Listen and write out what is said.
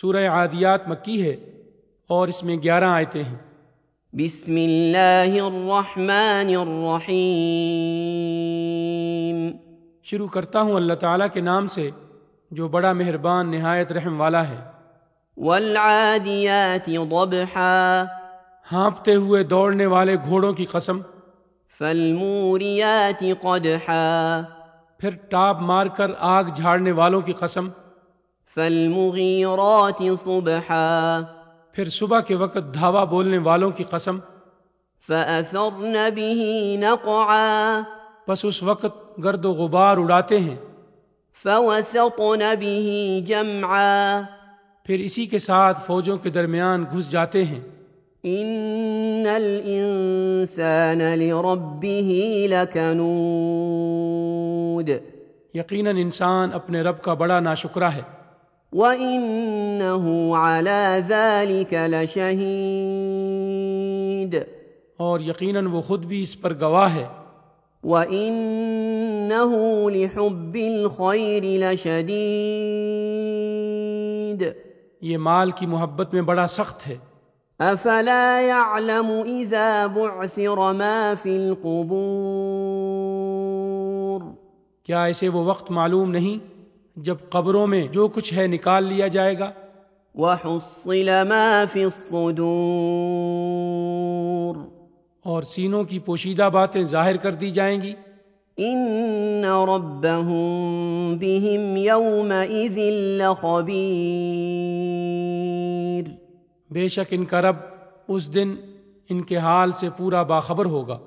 سورہ عادیات مکی ہے اور اس میں گیارہ آیتیں ہیں۔ بسم اللہ الرحمن الرحیم۔ شروع کرتا ہوں اللہ تعالیٰ کے نام سے جو بڑا مہربان نہایت رحم والا ہے۔ والعادیات ضبحا۔ ہانپتے ہوئے دوڑنے والے گھوڑوں کی قسم۔ فالموریات قدحا۔ پھر ٹاپ مار کر آگ جھاڑنے والوں کی قسم۔ فالمغیرات صبحا. پھر صبح کے وقت دھاوا بولنے والوں کی قسم فأثرن به نقعا. بس اس وقت گرد و غبار اڑاتے ہیں۔ فوسطن به جمعا. پھر اسی کے ساتھ فوجوں کے درمیان گھس جاتے ہیں۔ ان الانسان لربه لکنود یقیناً انسان اپنے رب کا بڑا ناشکرہ ہے۔ وَإِنَّهُ عَلَى ذَلِكَ لَشَهِيدٌ اور یقیناً وہ خود بھی اس پر گواہ ہے۔ وَإِنَّهُ لِحُبِّ الْخَيْرِ لَشَدِيدٌ یہ مال کی محبت میں بڑا سخت ہے۔ أَفَلَا يَعْلَمُ إِذَا بُعْثِرَ مَا فِي الْقُبُورِ؟ کیا اسے وہ وقت معلوم نہیں؟ جب قبروں میں جو کچھ ہے نکال لیا جائے گا۔ وَحُصِّلَ مَا فِي الصُّدُورِ۔ اور سینوں کی پوشیدہ باتیں ظاہر کر دی جائیں گی۔ إِنَّ رَبَّهُمْ بِهِمْ يَوْمَئِذٍ لَخَبِيرٌ۔ بے شک ان کا رب اس دن ان کے حال سے پورا باخبر ہوگا۔